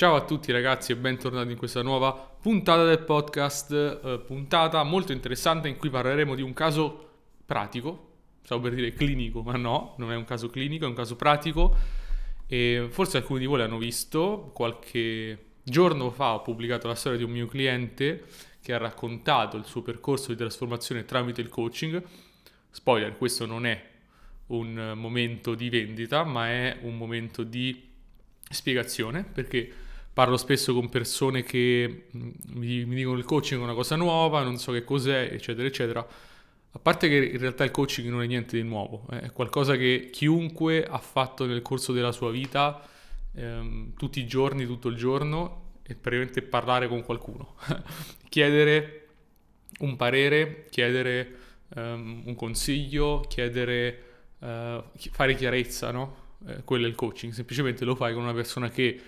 Ciao a tutti ragazzi e bentornati in questa nuova puntata del podcast, eh, puntata molto interessante in cui parleremo di un caso pratico, stavo per dire clinico, ma no, non è un caso clinico, è un caso pratico. E forse alcuni di voi l'hanno visto, qualche giorno fa ho pubblicato la storia di un mio cliente che ha raccontato il suo percorso di trasformazione tramite il coaching. Spoiler, questo non è un momento di vendita, ma è un momento di spiegazione perché parlo spesso con persone che mm, mi, mi dicono il coaching è una cosa nuova, non so che cos'è, eccetera, eccetera. A parte che in realtà il coaching non è niente di nuovo, è qualcosa che chiunque ha fatto nel corso della sua vita, ehm, tutti i giorni, tutto il giorno, è praticamente parlare con qualcuno, chiedere un parere, chiedere um, un consiglio, chiedere, uh, fare chiarezza, no? Eh, quello è il coaching, semplicemente lo fai con una persona che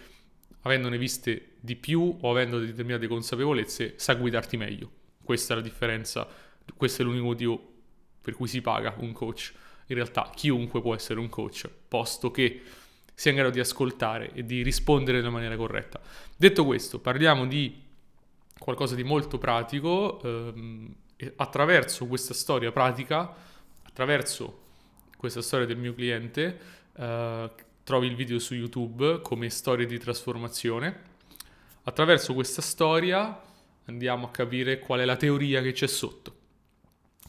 avendone viste di più o avendo determinate consapevolezze, sa guidarti meglio. Questa è la differenza, questo è l'unico motivo per cui si paga un coach. In realtà chiunque può essere un coach, posto che sia in grado di ascoltare e di rispondere nella maniera corretta. Detto questo, parliamo di qualcosa di molto pratico. Ehm, attraverso questa storia pratica, attraverso questa storia del mio cliente, eh, trovi il video su YouTube come storie di trasformazione. Attraverso questa storia andiamo a capire qual è la teoria che c'è sotto.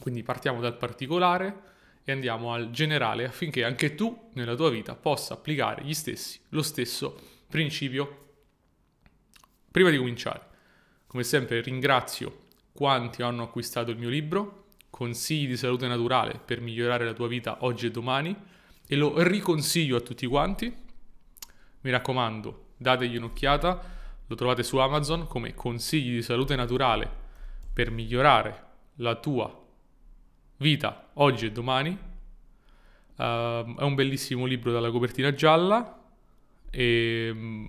Quindi partiamo dal particolare e andiamo al generale affinché anche tu nella tua vita possa applicare gli stessi, lo stesso principio. Prima di cominciare, come sempre ringrazio quanti hanno acquistato il mio libro, Consigli di salute naturale per migliorare la tua vita oggi e domani e lo riconsiglio a tutti quanti. Mi raccomando, dategli un'occhiata, lo trovate su Amazon come consigli di salute naturale per migliorare la tua vita oggi e domani. Uh, è un bellissimo libro dalla copertina gialla e um,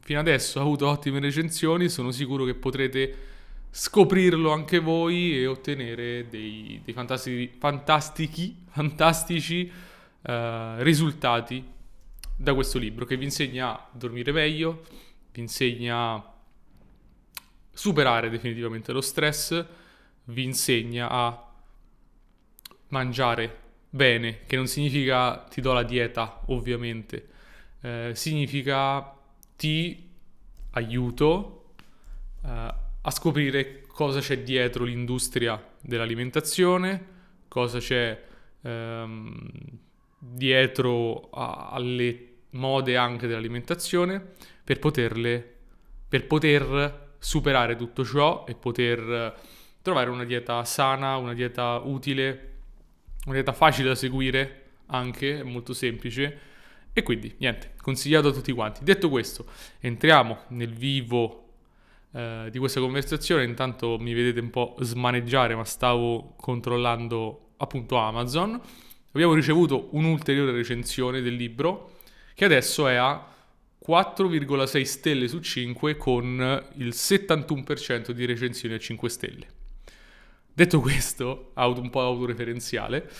fino adesso ha avuto ottime recensioni, sono sicuro che potrete scoprirlo anche voi e ottenere dei, dei fantastici, fantastici, uh, risultati da questo libro che vi insegna a dormire meglio, vi insegna a superare definitivamente lo stress, vi insegna a mangiare bene, che non significa ti do la dieta ovviamente, eh, significa ti aiuto eh, a scoprire cosa c'è dietro l'industria dell'alimentazione, cosa c'è ehm, dietro a, alle mode anche dell'alimentazione per poterle per poter superare tutto ciò e poter trovare una dieta sana, una dieta utile, una dieta facile da seguire anche, molto semplice. E quindi niente, consigliato a tutti quanti. Detto questo, entriamo nel vivo eh, di questa conversazione, intanto mi vedete un po' smaneggiare, ma stavo controllando appunto Amazon abbiamo ricevuto un'ulteriore recensione del libro che adesso è a 4,6 stelle su 5 con il 71% di recensioni a 5 stelle. Detto questo, auto, un po' autoreferenziale,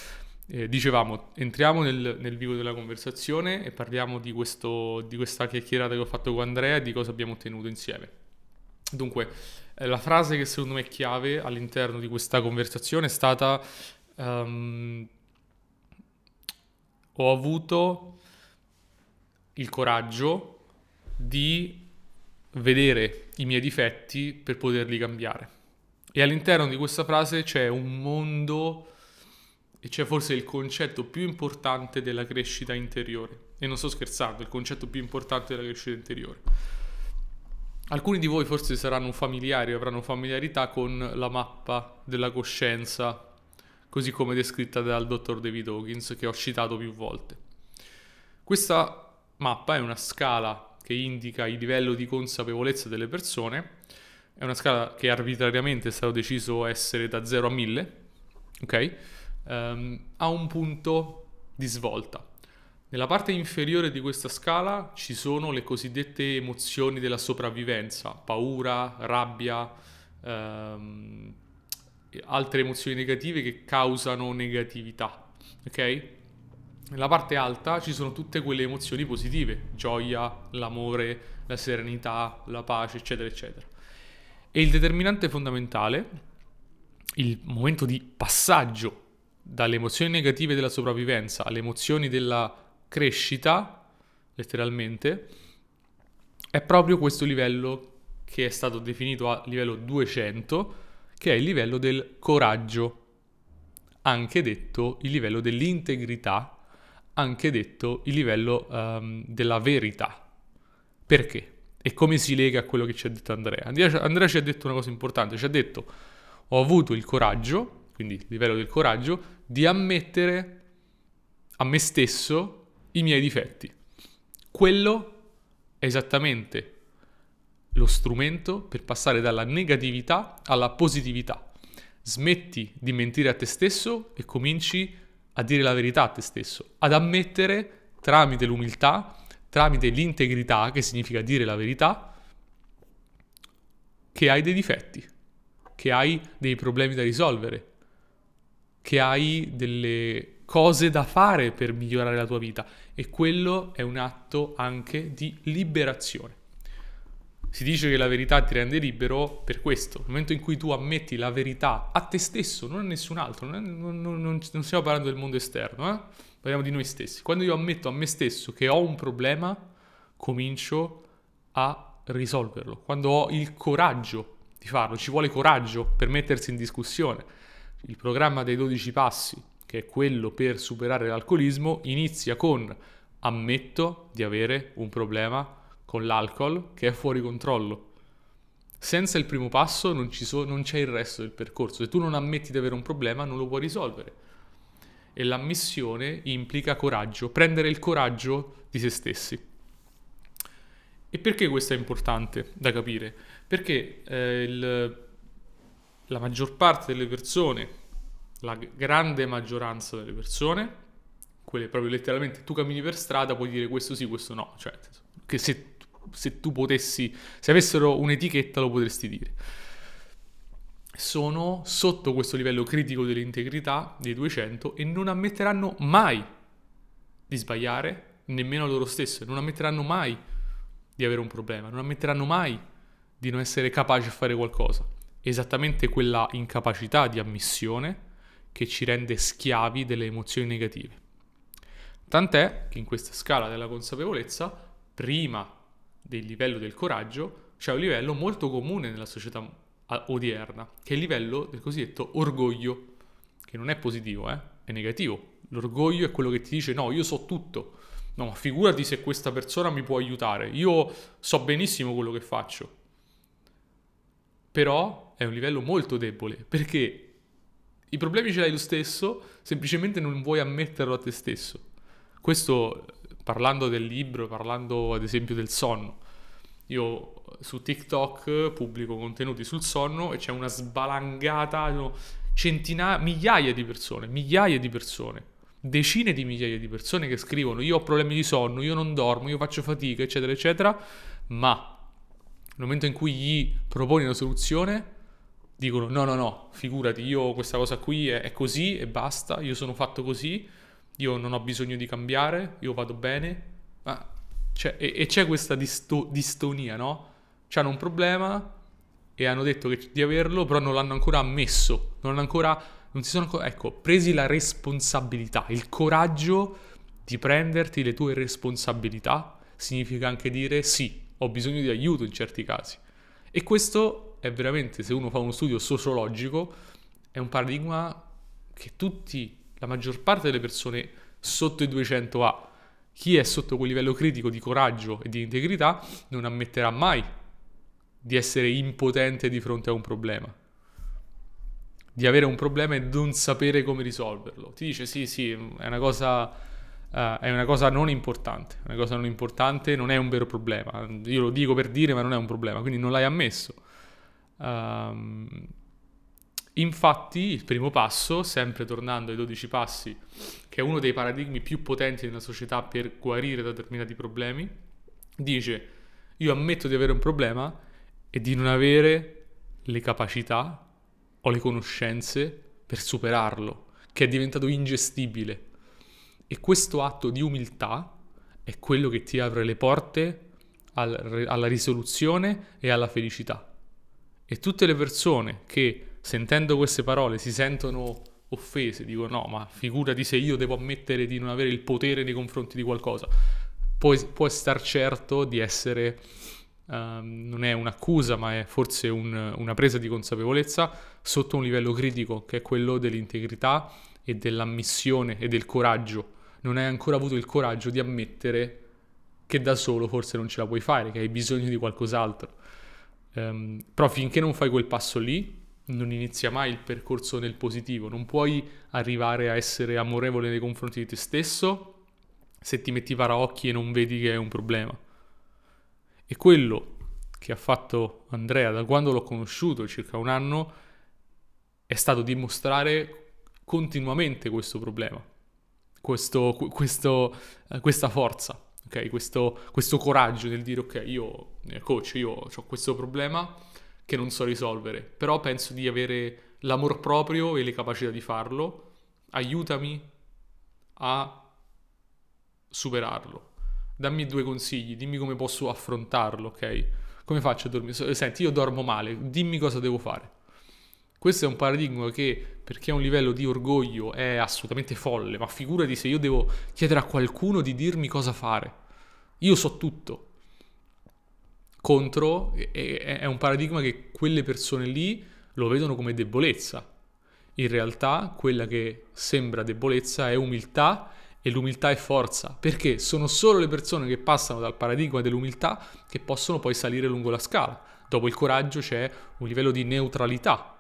eh, dicevamo, entriamo nel, nel, vivo della conversazione e parliamo di, questo, di, questa chiacchierata che ho fatto con Andrea e di cosa abbiamo ottenuto insieme. Dunque, eh, la frase che secondo me è chiave all'interno di questa conversazione è stata um, ho avuto il coraggio di vedere i miei difetti per poterli cambiare. E all'interno di questa frase c'è un mondo e c'è forse il concetto più importante della crescita interiore. E non sto scherzando, il concetto più importante della crescita interiore. Alcuni di voi forse saranno familiari avranno familiarità con la mappa della coscienza così come descritta dal dottor David Hawkins che ho citato più volte. Questa mappa è una scala che indica il livello di consapevolezza delle persone, è una scala che arbitrariamente è stato deciso essere da 0 a 1000, ok? Um, ha un punto di svolta. Nella parte inferiore di questa scala ci sono le cosiddette emozioni della sopravvivenza, paura, rabbia, um, altre emozioni negative che causano negatività, ok? Nella parte alta ci sono tutte quelle emozioni positive, gioia, l'amore, la serenità, la pace, eccetera, eccetera. E il determinante fondamentale, il momento di passaggio dalle emozioni negative della sopravvivenza alle emozioni della crescita, letteralmente, è proprio questo livello che è stato definito a livello 200, che è il livello del coraggio, anche detto il livello dell'integrità, anche detto il livello um, della verità. Perché? E come si lega a quello che ci ha detto Andrea? Andrea, ci ha detto una cosa importante, ci ha detto ho avuto il coraggio, quindi il livello del coraggio, di ammettere a me stesso i miei difetti. Quello è esattamente lo strumento per passare dalla negatività alla positività. Smetti di mentire a te stesso e cominci a dire la verità a te stesso, ad ammettere tramite l'umiltà, tramite l'integrità, che significa dire la verità, che hai dei difetti, che hai dei problemi da risolvere, che hai delle cose da fare per migliorare la tua vita e quello è un atto anche di liberazione. Si dice che la verità ti rende libero per questo. Nel momento in cui tu ammetti la verità a te stesso, non a nessun altro, non, non, non, non stiamo parlando del mondo esterno, eh? parliamo di noi stessi. Quando io ammetto a me stesso che ho un problema, comincio a risolverlo. Quando ho il coraggio di farlo, ci vuole coraggio per mettersi in discussione il programma dei 12 passi, che è quello per superare l'alcolismo, inizia con ammetto di avere un problema con l'alcol che è fuori controllo. Senza il primo passo non, so, non c'è il resto del percorso. Se tu non ammetti di avere un problema non lo puoi risolvere. E l'ammissione implica coraggio, prendere il coraggio di se stessi. E perché questo è importante da capire? Perché eh, il la maggior parte delle persone, la grande maggioranza delle persone, quelle proprio letteralmente tu cammini per strada, puoi dire questo sì, questo no, cioè che se, se tu potessi, se avessero un'etichetta lo potresti dire. Sono sotto questo livello critico dell'integrità dei 200 e non ammetteranno mai di sbagliare, nemmeno loro stesse, non ammetteranno mai di avere un problema, non ammetteranno mai di non essere capaci a fare qualcosa esattamente quella incapacità di ammissione che ci rende schiavi delle emozioni negative. Tant'è che in questa scala della consapevolezza, prima del livello del coraggio, c'è un livello molto comune nella società odierna, che è il livello del cosiddetto orgoglio, che non è positivo, eh? è negativo. L'orgoglio è quello che ti dice no, io so tutto, no, figurati se questa persona mi può aiutare, io so benissimo quello che faccio. Però è un livello molto debole perché i problemi ce l'hai lo stesso, semplicemente non vuoi ammetterlo a te stesso. Questo parlando del libro, parlando ad esempio del sonno. Io su TikTok pubblico contenuti sul sonno e c'è una sbalangata, centinaia, migliaia di persone, migliaia di persone, decine di migliaia di persone che scrivono io ho problemi di sonno, io non dormo, io faccio fatica, eccetera, eccetera, ma nel momento in cui gli proponi una soluzione dicono no, no, no, figurati, io questa cosa qui è, è così e basta, io sono fatto così, io non ho bisogno di cambiare, io vado bene. Ma c'è, e, e, c'è questa disto, distonia, no? C'hanno un problema e hanno detto che, di averlo, però non l'hanno ancora ammesso, non hanno ancora, non si sono ancora, ecco, presi la responsabilità, il coraggio di prenderti le tue responsabilità significa anche dire sì, ho bisogno di aiuto in certi casi. E questo è veramente, se uno fa uno studio sociologico, è un paradigma che tutti, la maggior parte delle persone sotto i 200 ha. Chi è sotto quel livello critico di coraggio e di integrità non ammetterà mai di essere impotente di fronte a un problema. Di avere un problema e non sapere come risolverlo. Ti dice sì, sì, è una cosa Uh, è una cosa non importante, una cosa non importante non è un vero problema. Io lo dico per dire, ma non è un problema, quindi non l'hai ammesso. Um, infatti, il primo passo, sempre tornando ai 12 passi, che è uno dei paradigmi più potenti nella società per guarire da determinati problemi, dice: Io ammetto di avere un problema e di non avere le capacità o le conoscenze per superarlo, che è diventato ingestibile. E questo atto di umiltà è quello che ti apre le porte al, alla risoluzione e alla felicità. E tutte le persone che sentendo queste parole si sentono offese, dicono no, ma figurati se io devo ammettere di non avere il potere nei confronti di qualcosa, puoi, puoi star certo di essere, um, non è un'accusa, ma è forse un, una presa di consapevolezza sotto un livello critico, che è quello dell'integrità e dell'ammissione e del coraggio. Non hai ancora avuto il coraggio di ammettere che da solo forse non ce la puoi fare, che hai bisogno di qualcos'altro. Um, però finché non fai quel passo lì, non inizia mai il percorso nel positivo, non puoi arrivare a essere amorevole nei confronti di te stesso se ti metti paraocchi e non vedi che è un problema. E quello che ha fatto Andrea da quando l'ho conosciuto, circa un anno, è stato dimostrare continuamente questo problema, questo, questo, eh, questa forza, okay? questo, questo, coraggio nel dire ok, io eh, coach, io ho questo problema che non so risolvere, però penso di avere l'amor proprio e le capacità di farlo, aiutami a superarlo. Dammi due consigli, dimmi come posso affrontarlo, ok? Come faccio a dormire? Senti, io dormo male, dimmi cosa devo fare. Questo è un paradigma che per chi ha un livello di orgoglio è assolutamente folle, ma figurati se io devo chiedere a qualcuno di dirmi cosa fare. Io so tutto. Contro è un paradigma che quelle persone lì lo vedono come debolezza. In realtà quella che sembra debolezza è umiltà e l'umiltà è forza, perché sono solo le persone che passano dal paradigma dell'umiltà che possono poi salire lungo la scala. Dopo il coraggio c'è un livello di neutralità,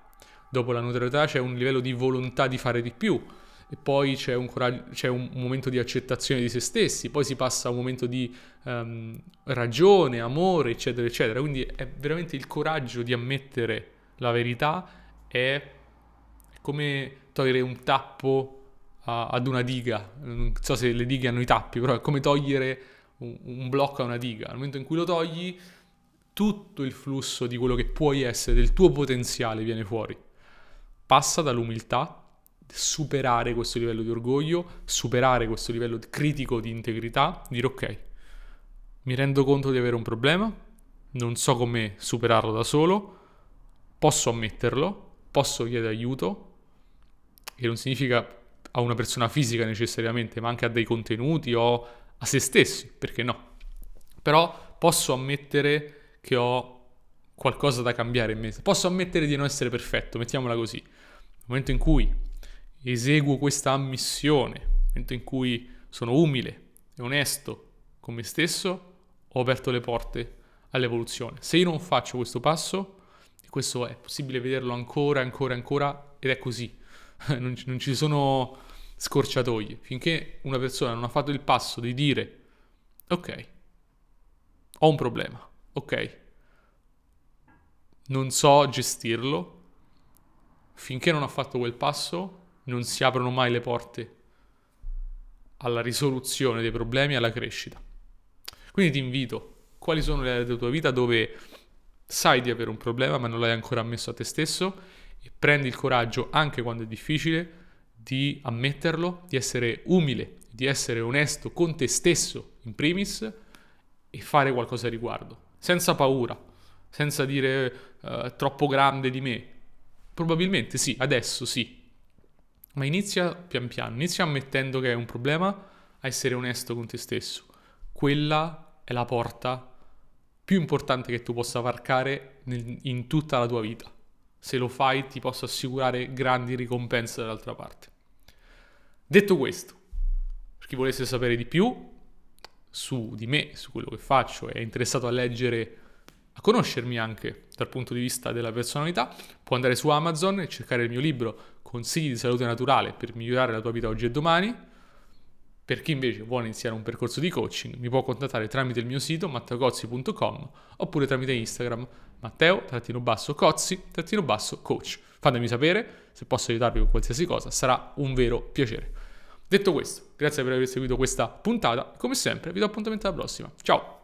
dopo la neutralità c'è un livello di volontà di fare di più, e poi c'è un, coraggio, c'è un momento di accettazione di se stessi, poi si passa a un momento di um, ragione, amore, eccetera, eccetera. Quindi è veramente il coraggio di ammettere la verità, è come togliere un tappo a, ad una diga. Non so se le dighe hanno i tappi, però è come togliere un, un blocco a una diga. Nel momento in cui lo togli, tutto il flusso di quello che puoi essere, del tuo potenziale viene fuori. Passa dall'umiltà, superare questo livello di orgoglio, superare questo livello critico di integrità, dire ok, mi rendo conto di avere un problema, non so come superarlo da solo, posso ammetterlo, posso chiedere aiuto, che non significa a una persona fisica necessariamente, ma anche a dei contenuti o a se stessi, perché no? Però posso ammettere che ho qualcosa da cambiare in me. Posso ammettere di non essere perfetto, mettiamola così. Nel momento in cui eseguo questa ammissione, nel momento in cui sono umile e onesto con me stesso, ho aperto le porte all'evoluzione. Se io non faccio questo passo, e questo è possibile vederlo ancora, ancora, ancora, ed è così. non, non ci sono scorciatoie, finché una persona non ha fatto il passo di dire ok, ho un problema, ok, non so gestirlo, finché non ha fatto quel passo non si aprono mai le porte alla risoluzione dei problemi e alla crescita. Quindi ti invito, quali sono le aree della tua vita dove sai di avere un problema ma non l'hai ancora ammesso a te stesso e prendi il coraggio anche quando è difficile di ammetterlo, di essere umile, di essere onesto con te stesso in primis e fare qualcosa a riguardo, senza paura, senza dire uh, troppo grande di me. Probabilmente sì, adesso sì, ma inizia pian piano, inizia ammettendo che è un problema a essere onesto con te stesso. Quella è la porta più importante che tu possa varcare nel, in tutta la tua vita. Se lo fai ti posso assicurare grandi ricompense dall'altra parte. Detto questo, per chi volesse sapere di più su di me, su quello che faccio, è interessato a leggere, a conoscermi anche dal punto di vista della personalità, può andare su Amazon e cercare il mio libro Consigli di salute naturale per migliorare la tua vita oggi e domani. Per chi invece vuole iniziare un percorso di coaching, mi può contattare tramite il mio sito matteocozzi.com oppure tramite Instagram matteo-cozzi-coach. Fatemi sapere se posso aiutarvi con qualsiasi cosa, sarà un vero piacere. Detto questo, grazie per aver seguito questa puntata. Come sempre, vi do appuntamento alla prossima. Ciao!